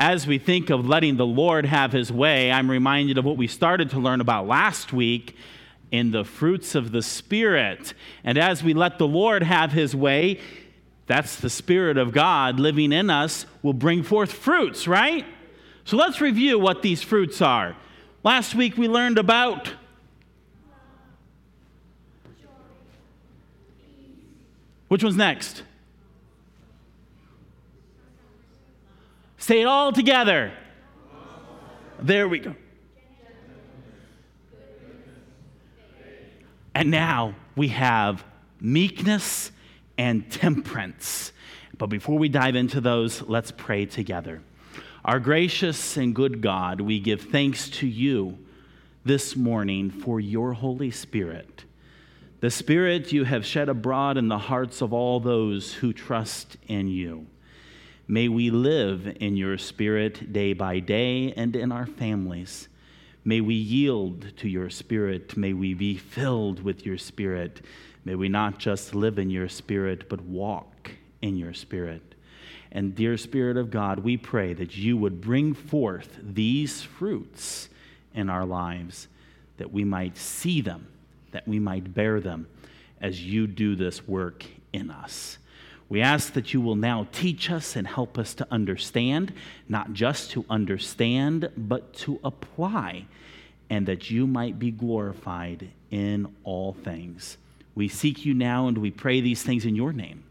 as we think of letting the Lord have his way, I'm reminded of what we started to learn about last week in the fruits of the Spirit. And as we let the Lord have his way, that's the Spirit of God living in us, will bring forth fruits, right? So let's review what these fruits are. Last week we learned about Which one's next? Say it all together. There we go. And now we have meekness and temperance. But before we dive into those, let's pray together. Our gracious and good God, we give thanks to you this morning for your Holy Spirit the Spirit you have shed abroad in the hearts of all those who trust in you. May we live in your Spirit day by day and in our families. May we yield to your Spirit. May we be filled with your Spirit. May we not just live in your Spirit, but walk in your Spirit. And dear Spirit of God, we pray that you would bring forth these fruits in our lives, that we might see them that we might bear them as you do this work in us. We ask that you will now teach us and help us to understand, not just to understand, but to apply, and that you might be glorified in all things. We seek you now and we pray these things in your name.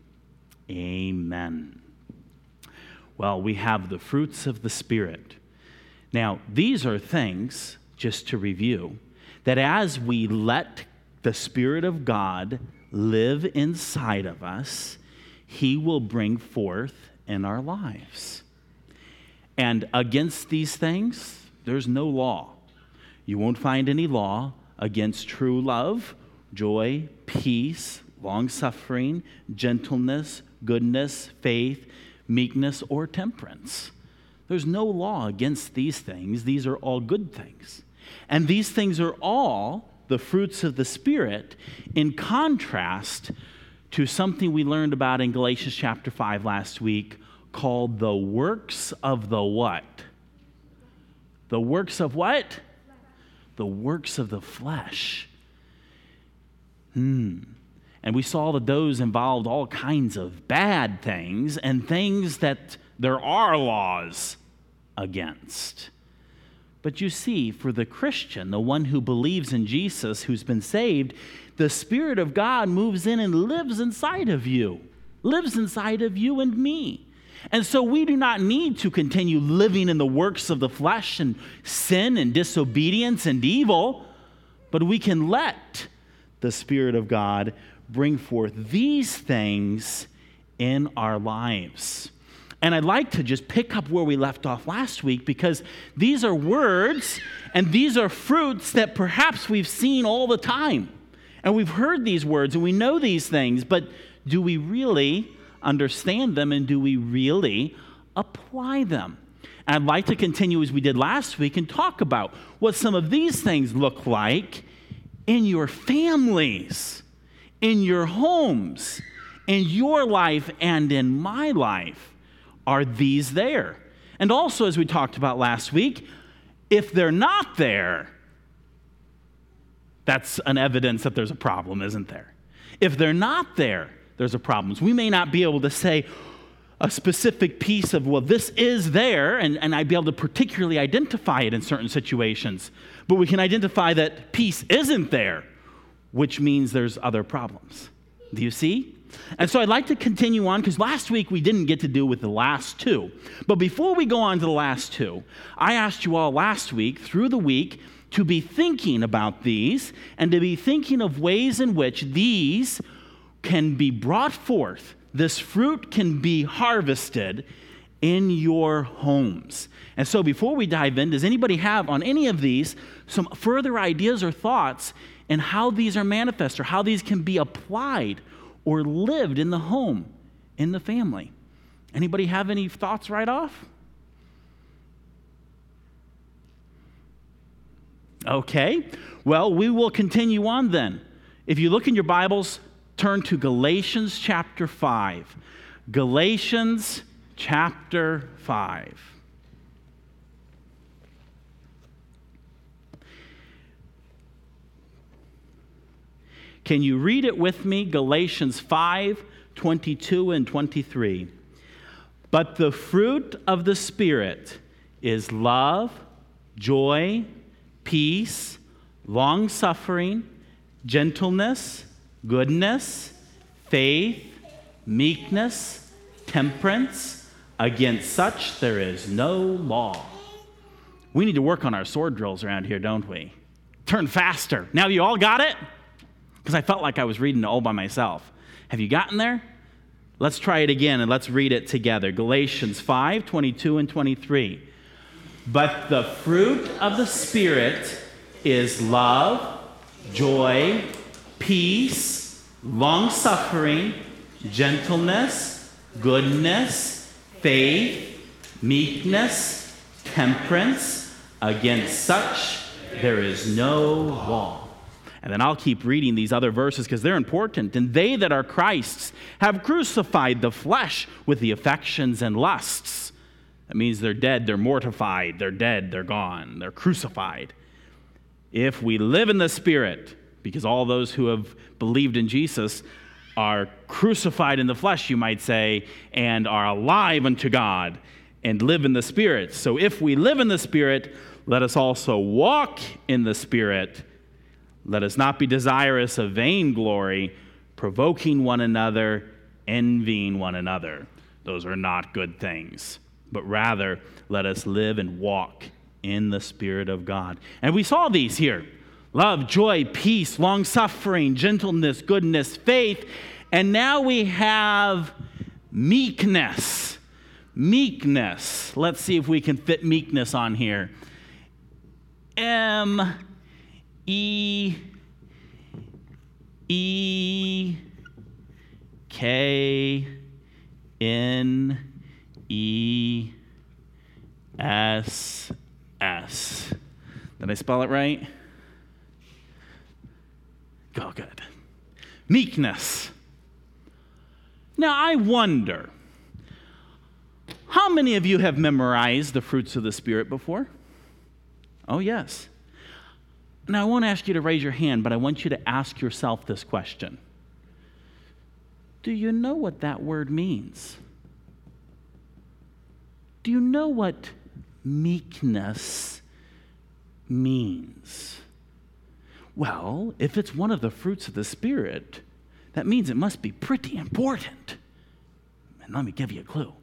Amen. Well, we have the fruits of the Spirit. Now, these are things, just to review, that as we let the Spirit of God live inside of us, He will bring forth in our lives. And against these things, there's no law. You won't find any law against true love, joy, peace, long suffering, gentleness, goodness, faith, meekness, or temperance. There's no law against these things. These are all good things. And these things are all the fruits of the Spirit in contrast to something we learned about in Galatians chapter 5 last week called the works of the what? The works of what? The works of the flesh. Hmm. And we saw that those involved all kinds of bad things and things that there are laws against. But you see, for the Christian, the one who believes in Jesus, who's been saved, the Spirit of God moves in and lives inside of you, lives inside of you and me. And so we do not need to continue living in the works of the flesh and sin and disobedience and evil, but we can let the Spirit of God bring forth these things in our lives. And I'd like to just pick up where we left off last week because these are words and these are fruits that perhaps we've seen all the time. And we've heard these words and we know these things, but do we really understand them and do we really apply them? And I'd like to continue as we did last week and talk about what some of these things look like in your families, in your homes, in your life, and in my life are these there? And also, as we talked about last week, if they're not there, that's an evidence that there's a problem, isn't there? If they're not there, there's a problem. We may not be able to say a specific piece of, well, this is there, and, and I'd be able to particularly identify it in certain situations. But we can identify that peace isn't there, which means there's other problems. Do you see? And so I'd like to continue on because last week we didn't get to do with the last two. But before we go on to the last two, I asked you all last week through the week to be thinking about these and to be thinking of ways in which these can be brought forth. This fruit can be harvested in your homes. And so before we dive in, does anybody have on any of these some further ideas or thoughts in how these are manifest or how these can be applied or lived in the home, in the family. Anybody have any thoughts right off? Okay, well, we will continue on then. If you look in your Bibles, turn to Galatians chapter 5. Galatians chapter 5. Can you read it with me? Galatians 5 22 and 23. But the fruit of the Spirit is love, joy, peace, long suffering, gentleness, goodness, faith, meekness, temperance. Against such there is no law. We need to work on our sword drills around here, don't we? Turn faster. Now you all got it? Because I felt like I was reading it all by myself. Have you gotten there? Let's try it again and let's read it together. Galatians 5 22 and 23. But the fruit of the Spirit is love, joy, peace, long suffering, gentleness, goodness, faith, meekness, temperance. Against such there is no law. And then I'll keep reading these other verses because they're important. And they that are Christ's have crucified the flesh with the affections and lusts. That means they're dead, they're mortified, they're dead, they're gone, they're crucified. If we live in the Spirit, because all those who have believed in Jesus are crucified in the flesh, you might say, and are alive unto God and live in the Spirit. So if we live in the Spirit, let us also walk in the Spirit. Let us not be desirous of vainglory, provoking one another, envying one another. Those are not good things. But rather, let us live and walk in the Spirit of God. And we saw these here love, joy, peace, long suffering, gentleness, goodness, faith. And now we have meekness. Meekness. Let's see if we can fit meekness on here. M E E K N E S S. Did I spell it right? Go good. Meekness. Now I wonder how many of you have memorized the fruits of the Spirit before? Oh, yes. Now, I won't ask you to raise your hand, but I want you to ask yourself this question Do you know what that word means? Do you know what meekness means? Well, if it's one of the fruits of the Spirit, that means it must be pretty important. And let me give you a clue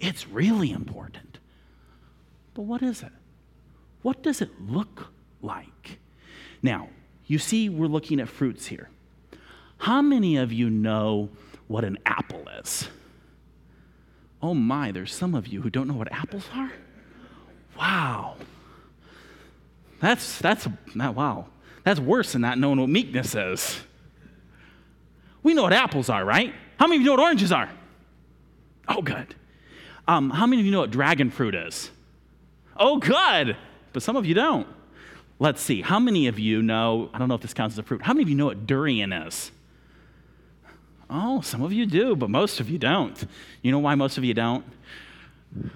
it's really important. But what is it? What does it look like? Now, you see, we're looking at fruits here. How many of you know what an apple is? Oh my, there's some of you who don't know what apples are? Wow. That's, that's, wow. That's worse than not knowing what meekness is. We know what apples are, right? How many of you know what oranges are? Oh, good. Um, how many of you know what dragon fruit is? Oh, good but some of you don't. Let's see. How many of you know? I don't know if this counts as a fruit. How many of you know what durian is? Oh, some of you do, but most of you don't. You know why most of you don't?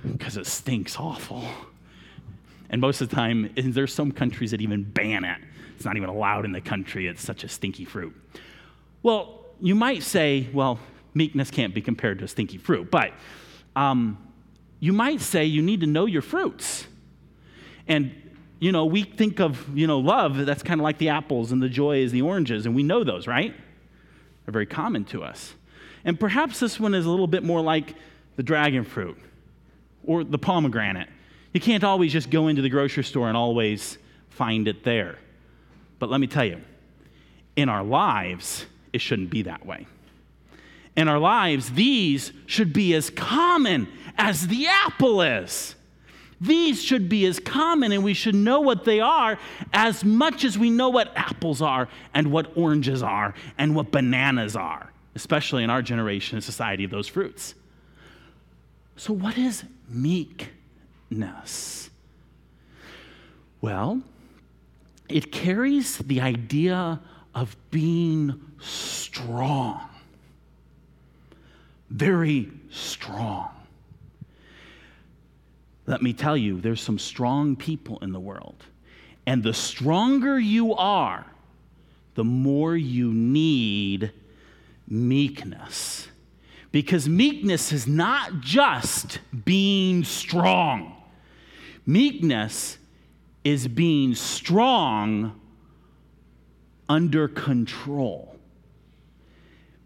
Because it stinks awful. And most of the time, there's some countries that even ban it. It's not even allowed in the country. It's such a stinky fruit. Well, you might say, well, meekness can't be compared to a stinky fruit, but um, you might say you need to know your fruits. And you know, we think of, you know, love, that's kind of like the apples and the joys, the oranges, and we know those, right? They're very common to us. And perhaps this one is a little bit more like the dragon fruit or the pomegranate. You can't always just go into the grocery store and always find it there. But let me tell you, in our lives, it shouldn't be that way. In our lives, these should be as common as the apple is. These should be as common, and we should know what they are as much as we know what apples are, and what oranges are, and what bananas are, especially in our generation and society of those fruits. So, what is meekness? Well, it carries the idea of being strong, very strong. Let me tell you, there's some strong people in the world. And the stronger you are, the more you need meekness. Because meekness is not just being strong, meekness is being strong under control.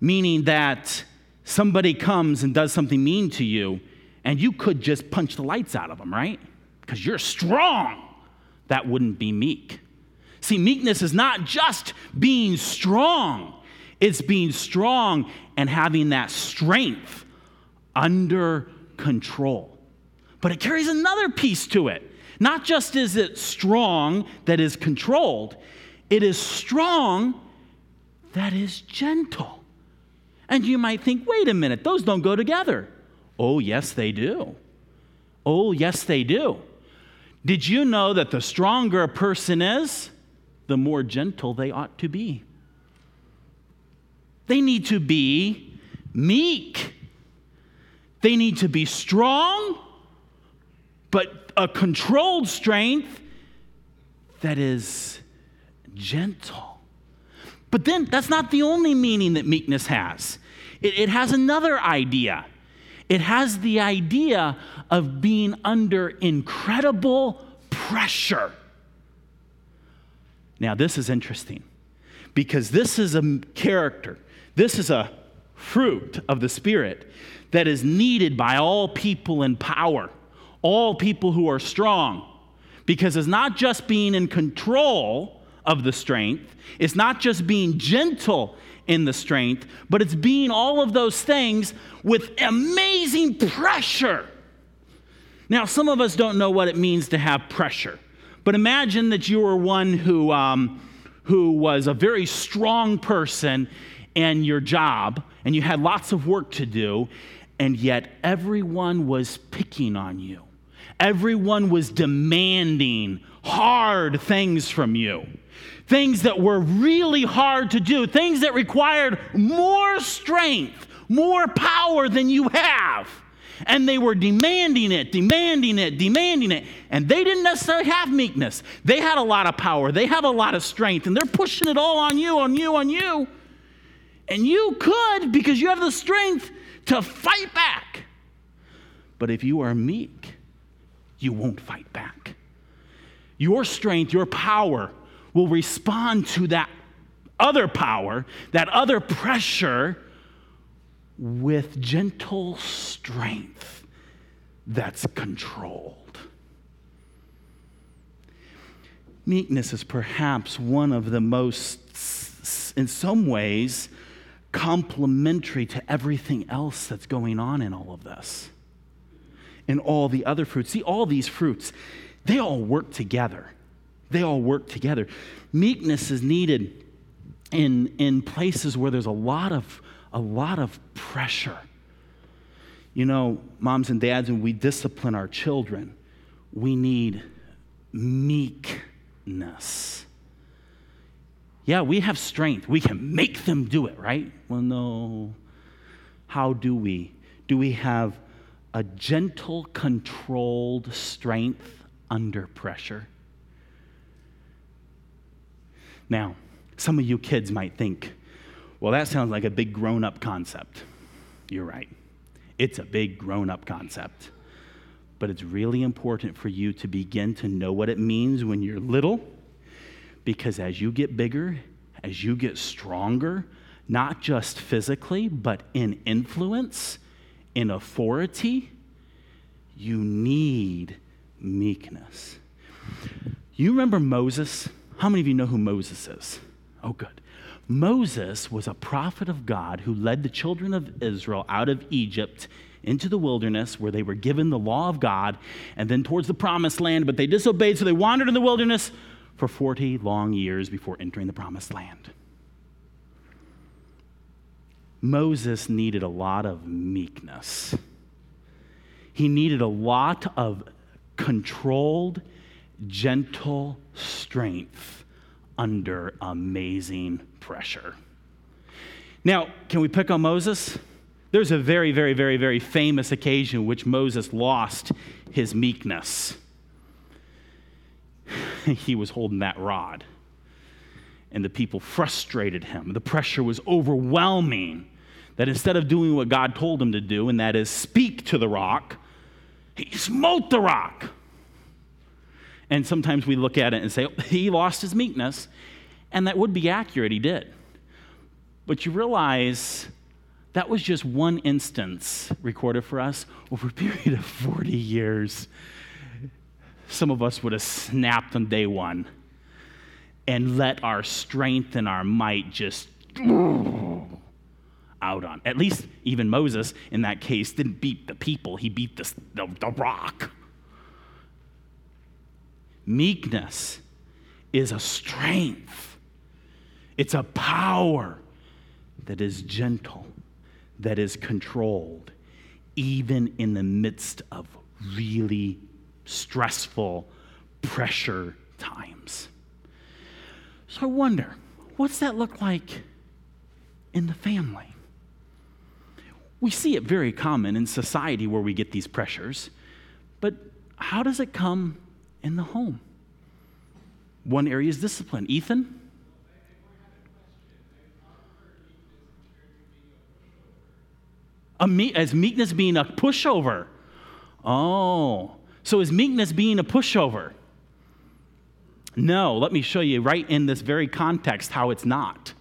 Meaning that somebody comes and does something mean to you, and you could just punch the lights out of them, right? Because you're strong. That wouldn't be meek. See, meekness is not just being strong, it's being strong and having that strength under control. But it carries another piece to it. Not just is it strong that is controlled, it is strong that is gentle. And you might think, wait a minute, those don't go together. Oh, yes, they do. Oh, yes, they do. Did you know that the stronger a person is, the more gentle they ought to be? They need to be meek. They need to be strong, but a controlled strength that is gentle. But then that's not the only meaning that meekness has, it, it has another idea. It has the idea of being under incredible pressure. Now, this is interesting because this is a character, this is a fruit of the Spirit that is needed by all people in power, all people who are strong. Because it's not just being in control of the strength, it's not just being gentle in the strength, but it's being all of those things with amazing pressure. Now, some of us don't know what it means to have pressure, but imagine that you were one who, um, who was a very strong person in your job and you had lots of work to do, and yet everyone was picking on you. Everyone was demanding hard things from you things that were really hard to do, things that required more strength, more power than you have. And they were demanding it, demanding it, demanding it. And they didn't necessarily have meekness. They had a lot of power, they have a lot of strength, and they're pushing it all on you, on you, on you. And you could because you have the strength to fight back. But if you are meek, you won't fight back. Your strength, your power will respond to that other power, that other pressure, with gentle strength that's controlled. Meekness is perhaps one of the most, in some ways, complementary to everything else that's going on in all of this. In all the other fruits. See, all these fruits, they all work together. They all work together. Meekness is needed in, in places where there's a lot of a lot of pressure. You know, moms and dads, when we discipline our children, we need meekness. Yeah, we have strength. We can make them do it, right? Well, no. How do we? Do we have a gentle, controlled strength under pressure? Now, some of you kids might think, well, that sounds like a big grown up concept. You're right. It's a big grown up concept. But it's really important for you to begin to know what it means when you're little, because as you get bigger, as you get stronger, not just physically, but in influence, in authority, you need meekness. You remember Moses? How many of you know who Moses is? Oh, good. Moses was a prophet of God who led the children of Israel out of Egypt into the wilderness where they were given the law of God and then towards the promised land, but they disobeyed, so they wandered in the wilderness for 40 long years before entering the promised land. Moses needed a lot of meekness. He needed a lot of controlled gentle strength under amazing pressure. Now, can we pick on Moses? There's a very, very, very, very famous occasion which Moses lost his meekness. he was holding that rod. And the people frustrated him. The pressure was overwhelming. That instead of doing what God told him to do, and that is speak to the rock, he smote the rock. And sometimes we look at it and say, oh, he lost his meekness. And that would be accurate, he did. But you realize that was just one instance recorded for us over a period of 40 years. Some of us would have snapped on day one and let our strength and our might just out on. At least even Moses, in that case, didn't beat the people, he beat the, the, the rock. Meekness is a strength, it's a power that is gentle, that is controlled, even in the midst of really stressful pressure times. So I wonder, what's that look like in the family? We see it very common in society where we get these pressures, but how does it come in the home? One area is discipline. Ethan? Me- as meekness being a pushover. Oh, so is meekness being a pushover? No, let me show you right in this very context how it's not.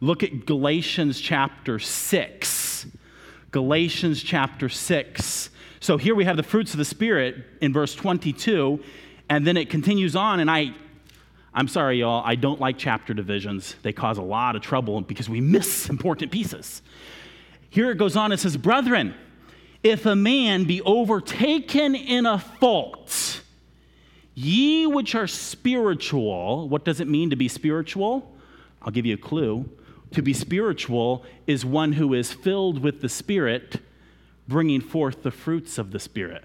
Look at Galatians chapter 6. Galatians chapter 6. So here we have the fruits of the Spirit in verse 22, and then it continues on, and I. I'm sorry, y'all, I don't like chapter divisions. They cause a lot of trouble because we miss important pieces. Here it goes on, it says, Brethren, if a man be overtaken in a fault, ye which are spiritual, what does it mean to be spiritual? I'll give you a clue. To be spiritual is one who is filled with the Spirit, bringing forth the fruits of the Spirit.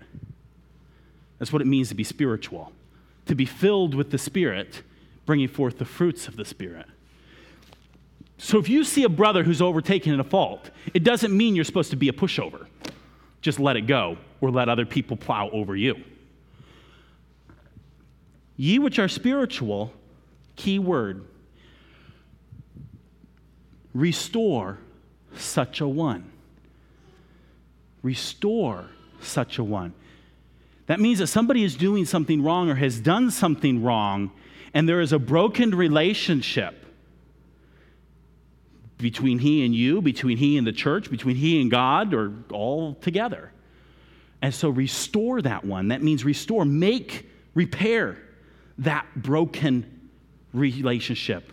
That's what it means to be spiritual. To be filled with the Spirit, bringing forth the fruits of the Spirit. So if you see a brother who's overtaken in a fault, it doesn't mean you're supposed to be a pushover just let it go or let other people plow over you. Ye which are spiritual, key word, restore such a one. Restore such a one. That means that somebody is doing something wrong or has done something wrong, and there is a broken relationship between he and you, between he and the church, between he and God, or all together. And so restore that one. That means restore, make, repair that broken relationship.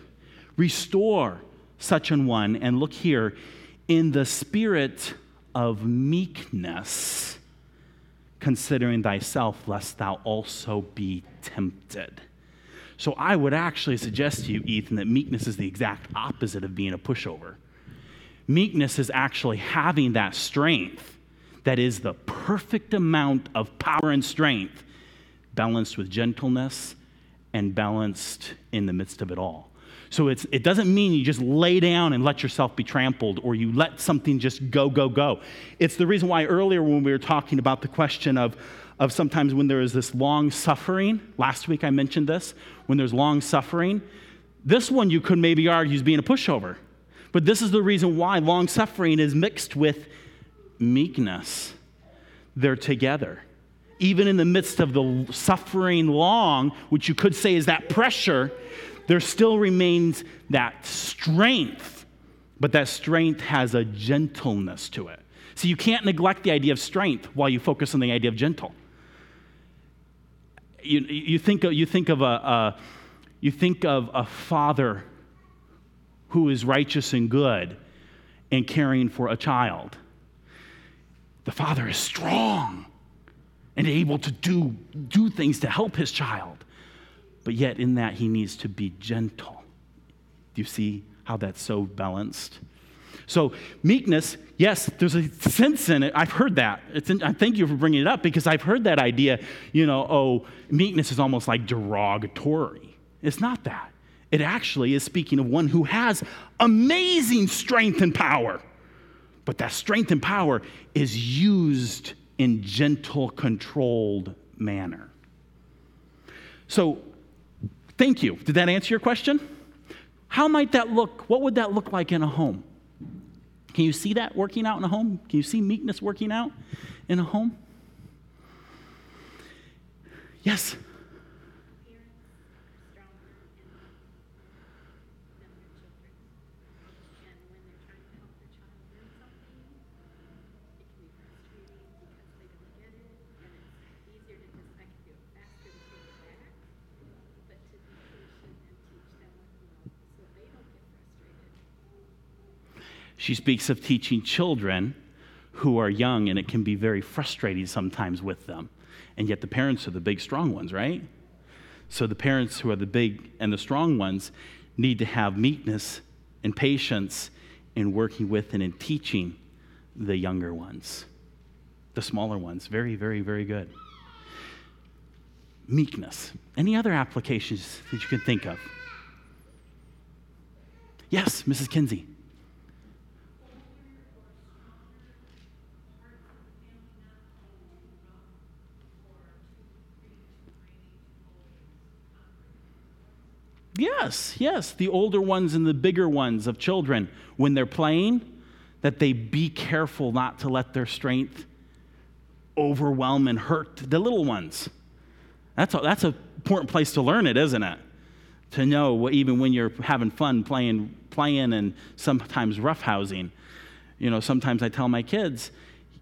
Restore such an one. And look here, in the spirit of meekness, considering thyself, lest thou also be tempted. So I would actually suggest to you, Ethan, that meekness is the exact opposite of being a pushover. Meekness is actually having that strength that is the perfect amount of power and strength, balanced with gentleness and balanced in the midst of it all. So it doesn't mean you just lay down and let yourself be trampled or you let something just go, go, go. It's the reason why earlier when we were talking about the question of, of sometimes when there is this long suffering, last week I mentioned this, when there's long suffering, this one you could maybe argue is being a pushover. But this is the reason why long suffering is mixed with meekness. They're together. Even in the midst of the suffering long, which you could say is that pressure, there still remains that strength, but that strength has a gentleness to it. So you can't neglect the idea of strength while you focus on the idea of gentle you, you, think, you think of a, a you think of a father who is righteous and good and caring for a child. The father is strong and able to do, do things to help his child. But yet, in that, he needs to be gentle. Do you see how that's so balanced? So, meekness, yes, there's a sense in it. I've heard that. In, I thank you for bringing it up because I've heard that idea, you know, oh, meekness is almost like derogatory. It's not that. It actually is speaking of one who has amazing strength and power. But that strength and power is used in gentle, controlled manner. So, thank you. Did that answer your question? How might that look? What would that look like in a home? Can you see that working out in a home? Can you see meekness working out in a home? Yes. She speaks of teaching children who are young, and it can be very frustrating sometimes with them. And yet, the parents are the big, strong ones, right? So, the parents who are the big and the strong ones need to have meekness and patience in working with and in teaching the younger ones, the smaller ones. Very, very, very good. Meekness. Any other applications that you can think of? Yes, Mrs. Kinsey. Yes, yes, the older ones and the bigger ones of children, when they're playing, that they be careful not to let their strength overwhelm and hurt the little ones. That's a, that's an important place to learn it, isn't it? To know even when you're having fun playing, playing and sometimes roughhousing. You know, sometimes I tell my kids,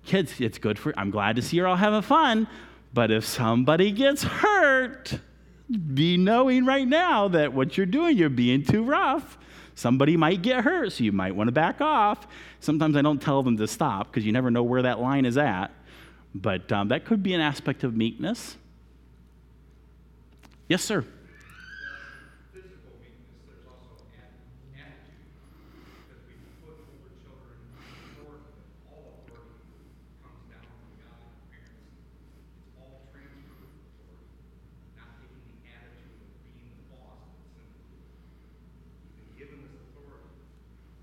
kids, it's good for, I'm glad to see you're all having fun, but if somebody gets hurt, be knowing right now that what you're doing, you're being too rough. Somebody might get hurt, so you might want to back off. Sometimes I don't tell them to stop because you never know where that line is at. But um, that could be an aspect of meekness. Yes, sir.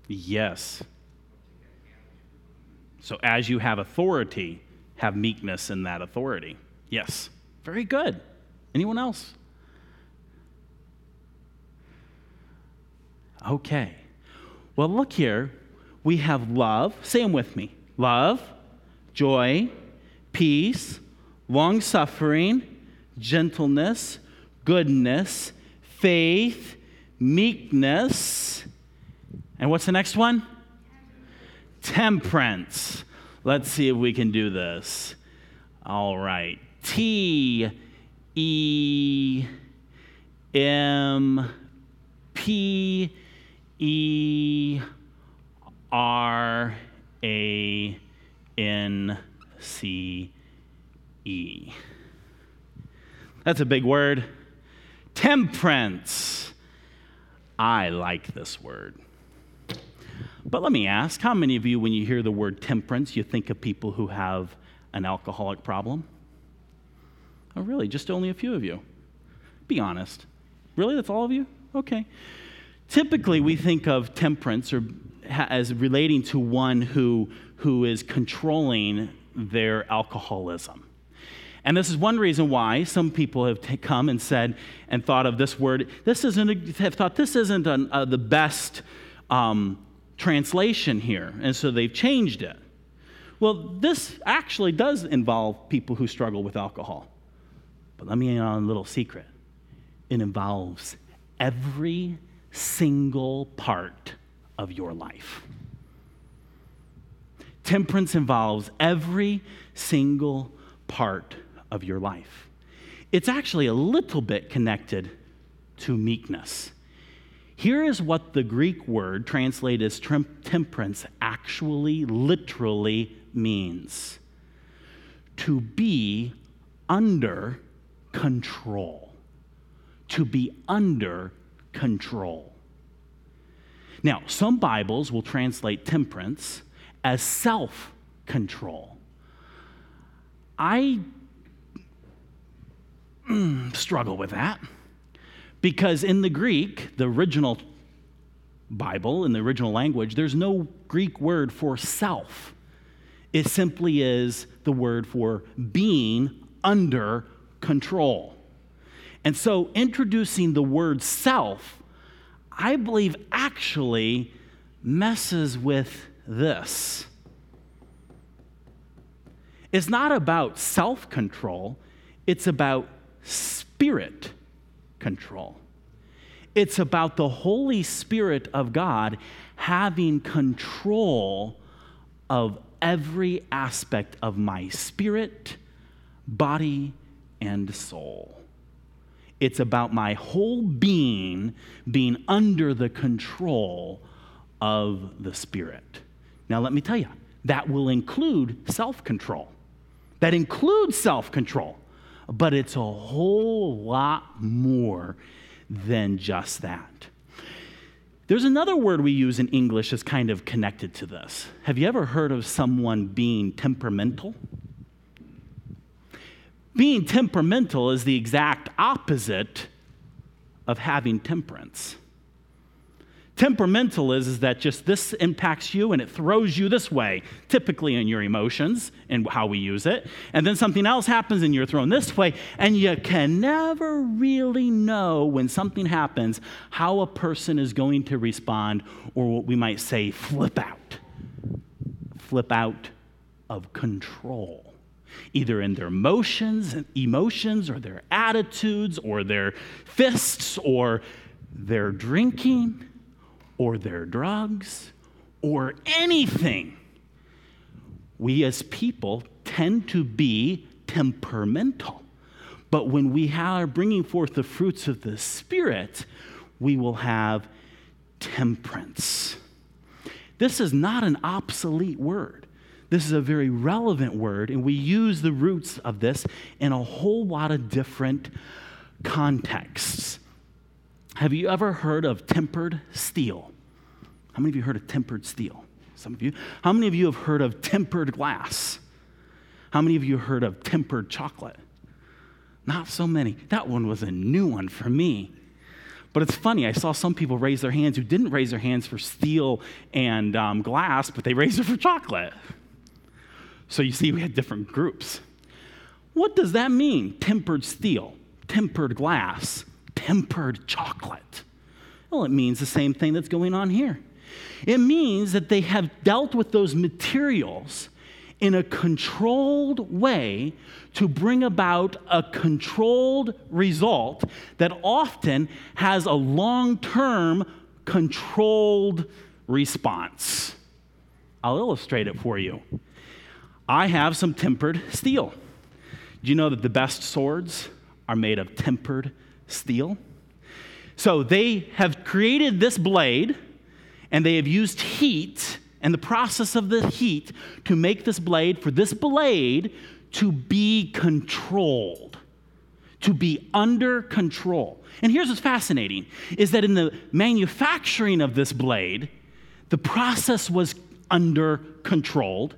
Yes. So as you have authority, have meekness in that authority. Yes. Very good. Anyone else? Okay. Well, look here. We have love. Say them with me love, joy, peace, long suffering, gentleness, goodness, faith, meekness and what's the next one? Temperance. Let's see if we can do this. All right. T E M P E R A N C E. That's a big word. Temperance. I like this word. But let me ask how many of you, when you hear the word temperance, you think of people who have an alcoholic problem? Oh, really? Just only a few of you? Be honest. Really? That's all of you? Okay. Typically, we think of temperance or as relating to one who, who is controlling their alcoholism. And this is one reason why some people have t- come and said and thought of this word. This isn't a, have thought this isn't an, uh, the best um, translation here, and so they've changed it. Well, this actually does involve people who struggle with alcohol. But let me in on a little secret it involves every single part of your life. Temperance involves every single part of your life. It's actually a little bit connected to meekness. Here is what the Greek word translated as temperance actually, literally means to be under control. To be under control. Now, some Bibles will translate temperance as self control. I mm, struggle with that. Because in the Greek, the original Bible, in the original language, there's no Greek word for self. It simply is the word for being under control. And so, introducing the word self, I believe actually messes with this. It's not about self control, it's about spirit control. It's about the Holy Spirit of God having control of every aspect of my spirit, body, and soul. It's about my whole being being under the control of the Spirit. Now, let me tell you, that will include self control. That includes self control, but it's a whole lot more than just that. There's another word we use in English that's kind of connected to this. Have you ever heard of someone being temperamental? Being temperamental is the exact opposite of having temperance. Temperamental is, is that just this impacts you and it throws you this way, typically in your emotions and how we use it. And then something else happens and you're thrown this way, and you can never really know when something happens how a person is going to respond, or what we might say, flip out. Flip out of control either in their motions and emotions or their attitudes or their fists or their drinking or their drugs or anything. We as people tend to be temperamental. But when we are bringing forth the fruits of the Spirit, we will have temperance. This is not an obsolete word. This is a very relevant word, and we use the roots of this in a whole lot of different contexts. Have you ever heard of tempered steel? How many of you heard of tempered steel? Some of you. How many of you have heard of tempered glass? How many of you heard of tempered chocolate? Not so many. That one was a new one for me. But it's funny, I saw some people raise their hands who didn't raise their hands for steel and um, glass, but they raised it for chocolate. So you see, we had different groups. What does that mean? Tempered steel, tempered glass, tempered chocolate. Well, it means the same thing that's going on here. It means that they have dealt with those materials in a controlled way to bring about a controlled result that often has a long term controlled response. I'll illustrate it for you. I have some tempered steel. Do you know that the best swords are made of tempered steel? So they have created this blade and they have used heat and the process of the heat to make this blade, for this blade to be controlled, to be under control. And here's what's fascinating is that in the manufacturing of this blade, the process was under controlled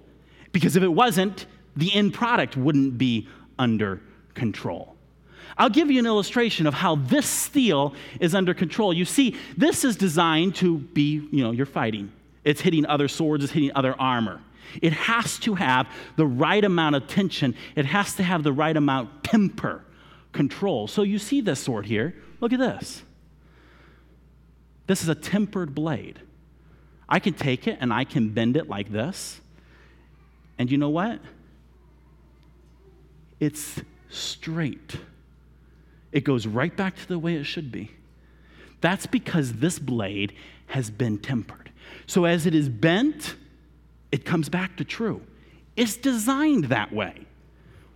because if it wasn't, the end product wouldn't be under control. I'll give you an illustration of how this steel is under control. You see, this is designed to be, you know, you're fighting. It's hitting other swords, it's hitting other armor. It has to have the right amount of tension, it has to have the right amount temper, control. So you see this sword here. Look at this. This is a tempered blade. I can take it and I can bend it like this. And you know what? It's straight. It goes right back to the way it should be. That's because this blade has been tempered. So as it is bent, it comes back to true. It's designed that way.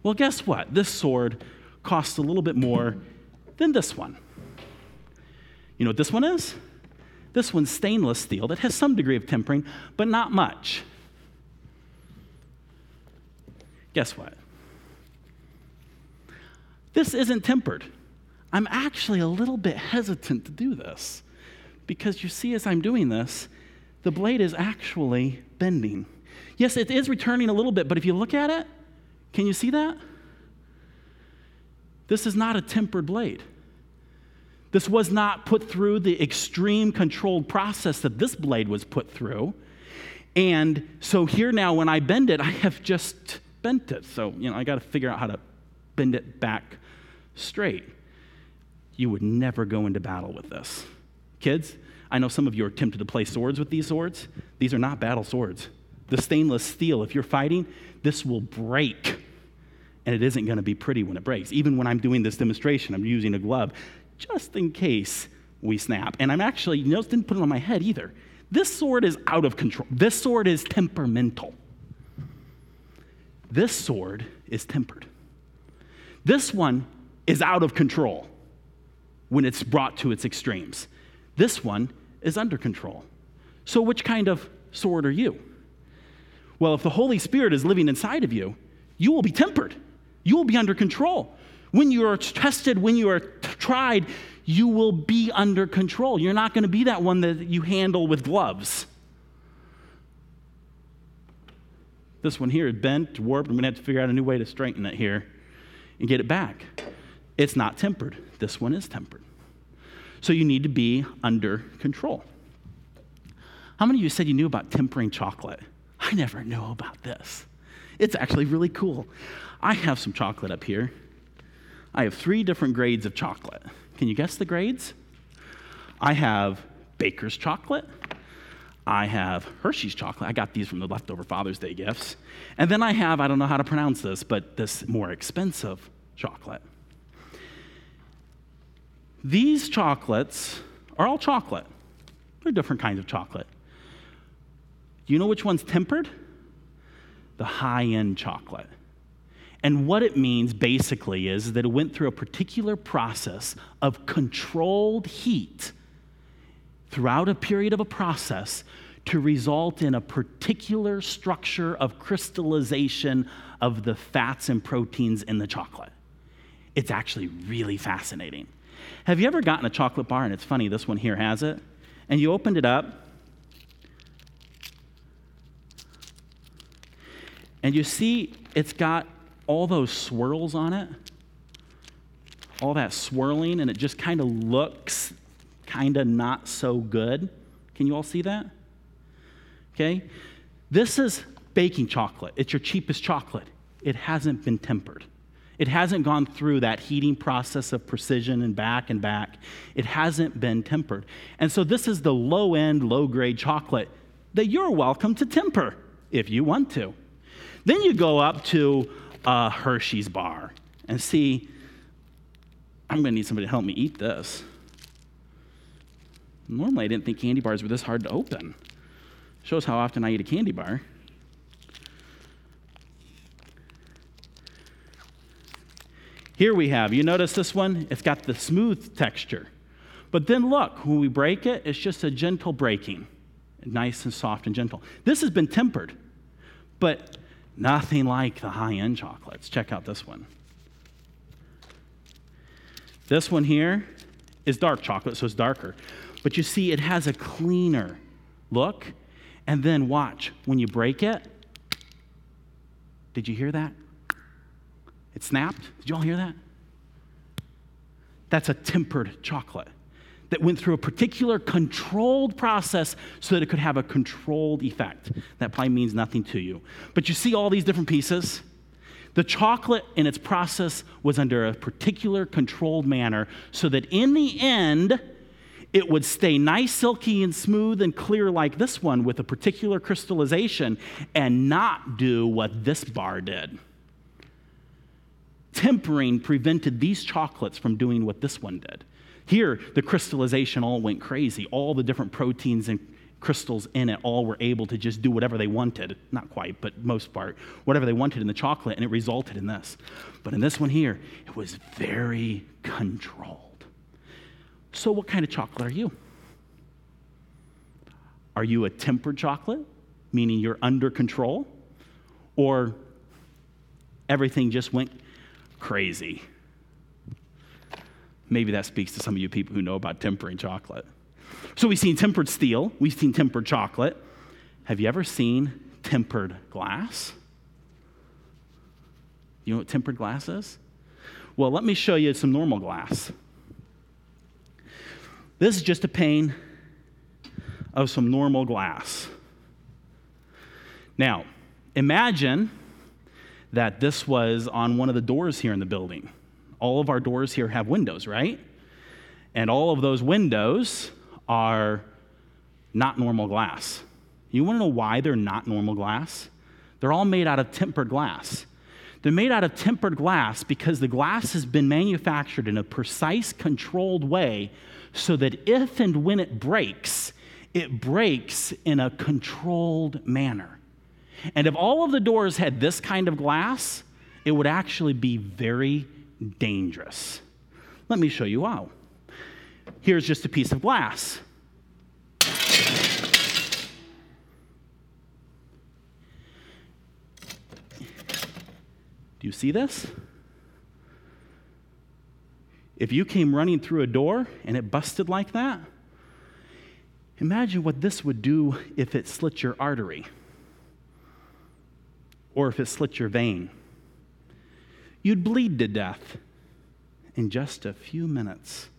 Well, guess what? This sword costs a little bit more than this one. You know what this one is? This one's stainless steel that has some degree of tempering, but not much. Guess what? This isn't tempered. I'm actually a little bit hesitant to do this because you see, as I'm doing this, the blade is actually bending. Yes, it is returning a little bit, but if you look at it, can you see that? This is not a tempered blade. This was not put through the extreme controlled process that this blade was put through. And so here now, when I bend it, I have just bent it. So, you know, I got to figure out how to bend it back straight you would never go into battle with this. Kids, I know some of you are tempted to play swords with these swords. These are not battle swords. The stainless steel, if you're fighting, this will break. And it isn't going to be pretty when it breaks. Even when I'm doing this demonstration, I'm using a glove just in case we snap. And I'm actually, you notice, didn't put it on my head either. This sword is out of control. This sword is temperamental. This sword is tempered. This one is out of control when it's brought to its extremes. This one is under control. So, which kind of sword are you? Well, if the Holy Spirit is living inside of you, you will be tempered. You will be under control. When you are tested, when you are tried, you will be under control. You're not going to be that one that you handle with gloves. This one here is bent, warped. I'm going to have to figure out a new way to straighten it here and get it back. It's not tempered. This one is tempered. So you need to be under control. How many of you said you knew about tempering chocolate? I never knew about this. It's actually really cool. I have some chocolate up here. I have three different grades of chocolate. Can you guess the grades? I have baker's chocolate. I have Hershey's chocolate. I got these from the leftover Father's Day gifts. And then I have, I don't know how to pronounce this, but this more expensive chocolate. These chocolates are all chocolate. They're different kinds of chocolate. Do you know which one's tempered? The high end chocolate. And what it means basically is that it went through a particular process of controlled heat throughout a period of a process to result in a particular structure of crystallization of the fats and proteins in the chocolate. It's actually really fascinating. Have you ever gotten a chocolate bar, and it's funny, this one here has it, and you opened it up, and you see it's got all those swirls on it, all that swirling, and it just kind of looks kind of not so good. Can you all see that? Okay? This is baking chocolate. It's your cheapest chocolate. It hasn't been tempered. It hasn't gone through that heating process of precision and back and back. It hasn't been tempered. And so, this is the low end, low grade chocolate that you're welcome to temper if you want to. Then you go up to a Hershey's bar and see, I'm going to need somebody to help me eat this. Normally, I didn't think candy bars were this hard to open. Shows how often I eat a candy bar. Here we have, you notice this one? It's got the smooth texture. But then look, when we break it, it's just a gentle breaking, nice and soft and gentle. This has been tempered, but nothing like the high end chocolates. Check out this one. This one here is dark chocolate, so it's darker. But you see, it has a cleaner look. And then watch, when you break it, did you hear that? It snapped. Did you all hear that? That's a tempered chocolate that went through a particular controlled process so that it could have a controlled effect. That probably means nothing to you. But you see all these different pieces? The chocolate in its process was under a particular controlled manner so that in the end, it would stay nice, silky, and smooth and clear like this one with a particular crystallization and not do what this bar did. Tempering prevented these chocolates from doing what this one did. Here, the crystallization all went crazy. All the different proteins and crystals in it all were able to just do whatever they wanted. Not quite, but most part, whatever they wanted in the chocolate, and it resulted in this. But in this one here, it was very controlled. So, what kind of chocolate are you? Are you a tempered chocolate, meaning you're under control? Or everything just went crazy? Maybe that speaks to some of you people who know about tempering chocolate. So, we've seen tempered steel, we've seen tempered chocolate. Have you ever seen tempered glass? You know what tempered glass is? Well, let me show you some normal glass. This is just a pane of some normal glass. Now, imagine that this was on one of the doors here in the building. All of our doors here have windows, right? And all of those windows are not normal glass. You want to know why they're not normal glass? They're all made out of tempered glass. They're made out of tempered glass because the glass has been manufactured in a precise, controlled way so that if and when it breaks, it breaks in a controlled manner. And if all of the doors had this kind of glass, it would actually be very dangerous. Let me show you how. Here's just a piece of glass. Do you see this? If you came running through a door and it busted like that, imagine what this would do if it slit your artery or if it slit your vein. You'd bleed to death in just a few minutes.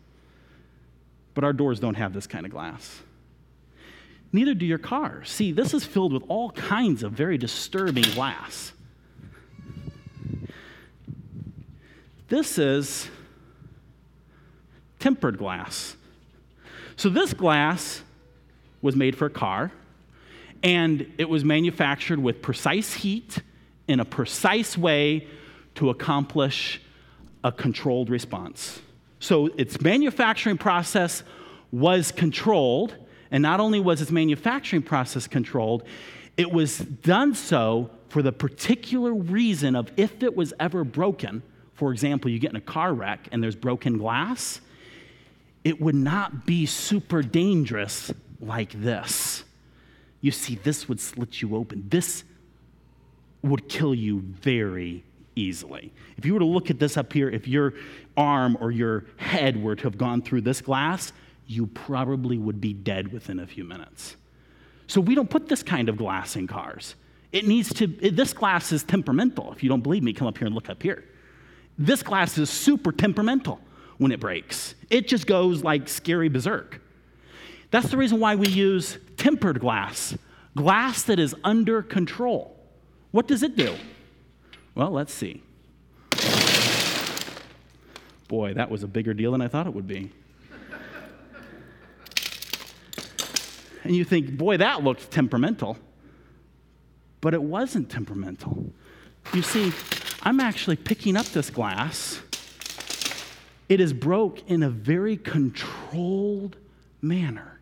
But our doors don't have this kind of glass. Neither do your cars. See, this is filled with all kinds of very disturbing glass. This is tempered glass. So, this glass was made for a car, and it was manufactured with precise heat in a precise way to accomplish a controlled response. So, its manufacturing process was controlled, and not only was its manufacturing process controlled, it was done so for the particular reason of if it was ever broken for example, you get in a car wreck and there's broken glass, it would not be super dangerous like this. You see, this would slit you open. This would kill you very easily. If you were to look at this up here, if your arm or your head were to have gone through this glass, you probably would be dead within a few minutes. So we don't put this kind of glass in cars. It needs to, this glass is temperamental. If you don't believe me, come up here and look up here. This glass is super temperamental when it breaks. It just goes like scary berserk. That's the reason why we use tempered glass, glass that is under control. What does it do? Well, let's see. Boy, that was a bigger deal than I thought it would be. And you think, boy, that looked temperamental. But it wasn't temperamental. You see, I'm actually picking up this glass. It is broke in a very controlled manner.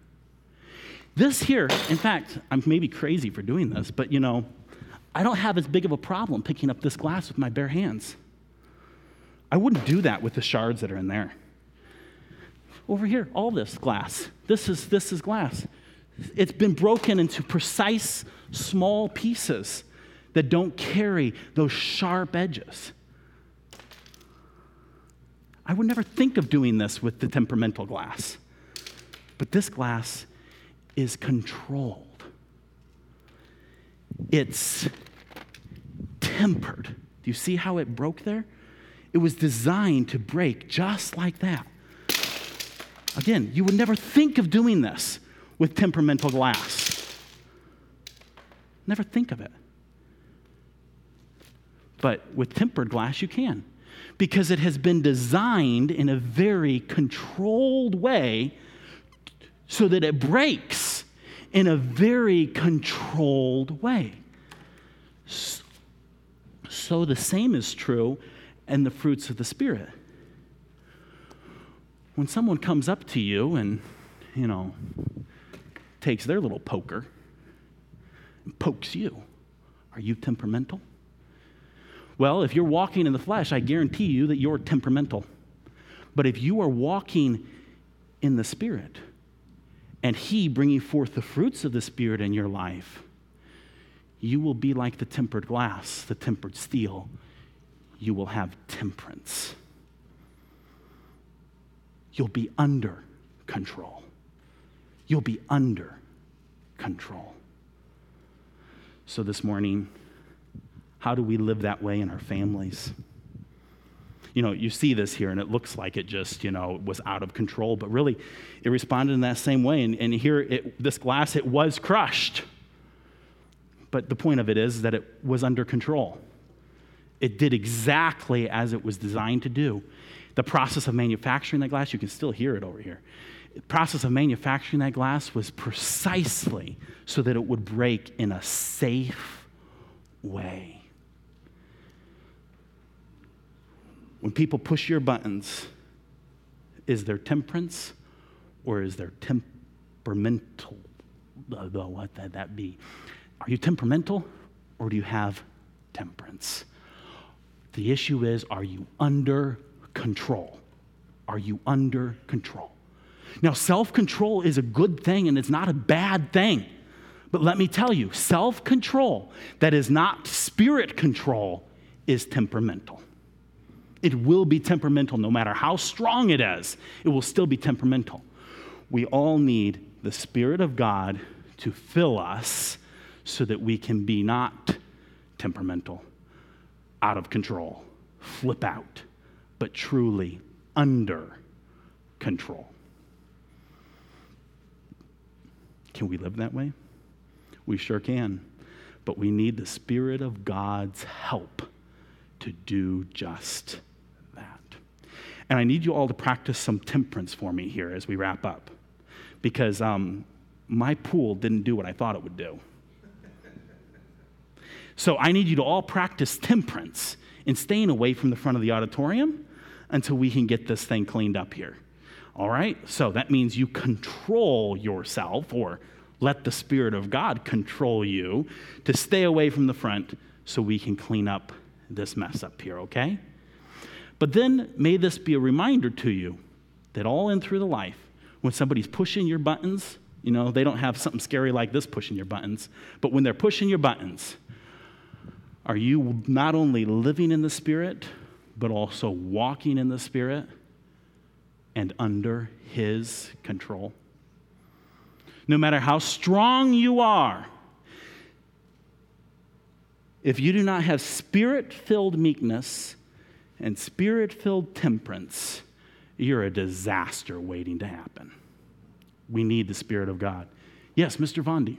This here, in fact, I'm maybe crazy for doing this, but you know, I don't have as big of a problem picking up this glass with my bare hands. I wouldn't do that with the shards that are in there. Over here, all this glass. This is this is glass. It's been broken into precise small pieces that don't carry those sharp edges. I would never think of doing this with the temperamental glass. But this glass is controlled, it's tempered. Do you see how it broke there? It was designed to break just like that. Again, you would never think of doing this with temperamental glass. Never think of it. But with tempered glass, you can because it has been designed in a very controlled way so that it breaks in a very controlled way. So the same is true in the fruits of the Spirit. When someone comes up to you and, you know, takes their little poker and pokes you, are you temperamental? Well, if you're walking in the flesh, I guarantee you that you're temperamental. But if you are walking in the Spirit and He bringing forth the fruits of the Spirit in your life, you will be like the tempered glass, the tempered steel. You will have temperance. You'll be under control. You'll be under control. So this morning, how do we live that way in our families? You know, you see this here, and it looks like it just, you know, was out of control, but really, it responded in that same way. And, and here, it, this glass, it was crushed. But the point of it is that it was under control. It did exactly as it was designed to do. The process of manufacturing that glass, you can still hear it over here. The process of manufacturing that glass was precisely so that it would break in a safe way. When people push your buttons, is there temperance or is there temperamental? What that, that be? Are you temperamental or do you have temperance? The issue is are you under control? Are you under control? Now, self control is a good thing and it's not a bad thing. But let me tell you, self control that is not spirit control is temperamental. It will be temperamental no matter how strong it is, it will still be temperamental. We all need the Spirit of God to fill us so that we can be not temperamental, out of control, flip out, but truly under control. Can we live that way? We sure can. But we need the Spirit of God's help to do just. And I need you all to practice some temperance for me here as we wrap up. Because um, my pool didn't do what I thought it would do. So I need you to all practice temperance in staying away from the front of the auditorium until we can get this thing cleaned up here. All right? So that means you control yourself or let the Spirit of God control you to stay away from the front so we can clean up this mess up here, okay? But then may this be a reminder to you that all in through the life, when somebody's pushing your buttons, you know, they don't have something scary like this pushing your buttons, but when they're pushing your buttons, are you not only living in the Spirit, but also walking in the Spirit and under His control? No matter how strong you are, if you do not have spirit filled meekness and spirit filled temperance, you're a disaster waiting to happen. We need the Spirit of God. Yes, Mr. Vondi.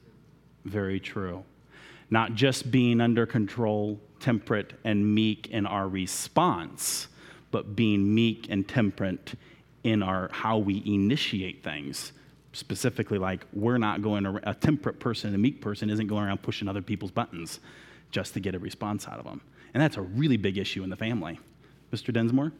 Very true. Not just being under control, temperate, and meek in our response, but being meek and temperate in our how we initiate things. Specifically, like we're not going a temperate person, a meek person isn't going around pushing other people's buttons just to get a response out of them. And that's a really big issue in the family. Mr. Densmore?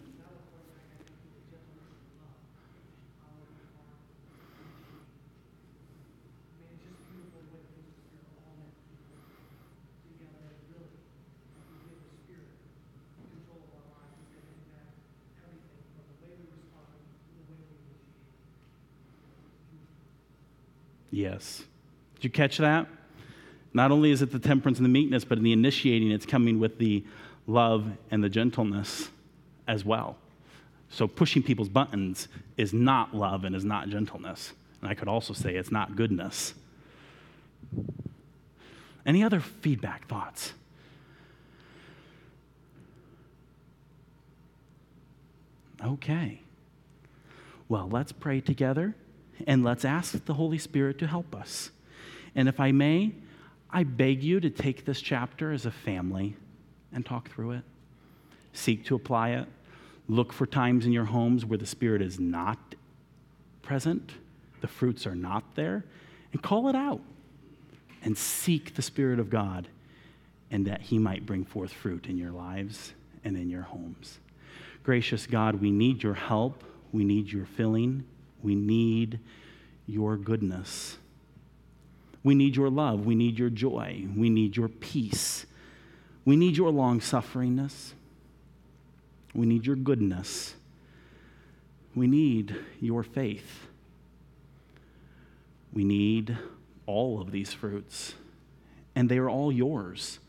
Yes. Did you catch that? Not only is it the temperance and the meekness, but in the initiating, it's coming with the love and the gentleness as well. So pushing people's buttons is not love and is not gentleness. And I could also say it's not goodness. Any other feedback, thoughts? Okay. Well, let's pray together and let's ask the Holy Spirit to help us. And if I may, I beg you to take this chapter as a family and talk through it. Seek to apply it. Look for times in your homes where the Spirit is not present, the fruits are not there, and call it out. And seek the Spirit of God, and that He might bring forth fruit in your lives and in your homes. Gracious God, we need your help. We need your filling. We need your goodness. We need your love. We need your joy. We need your peace. We need your long sufferingness. We need your goodness. We need your faith. We need all of these fruits, and they are all yours.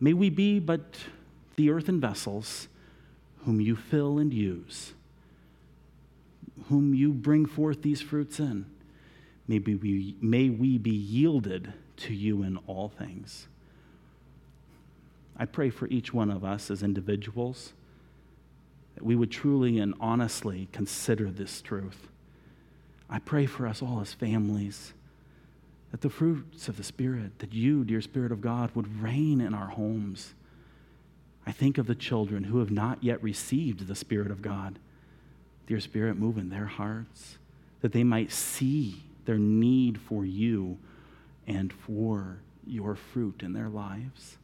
May we be but the earthen vessels whom you fill and use, whom you bring forth these fruits in. May we, may we be yielded to you in all things. I pray for each one of us as individuals that we would truly and honestly consider this truth. I pray for us all as families that the fruits of the Spirit, that you, dear Spirit of God, would reign in our homes. I think of the children who have not yet received the Spirit of God. Dear Spirit, move in their hearts that they might see their need for you and for your fruit in their lives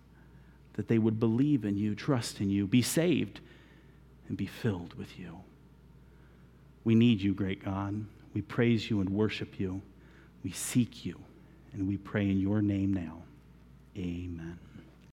that they would believe in you, trust in you, be saved, and be filled with you. We need you, great God. We praise you and worship you. We seek you, and we pray in your name now. Amen.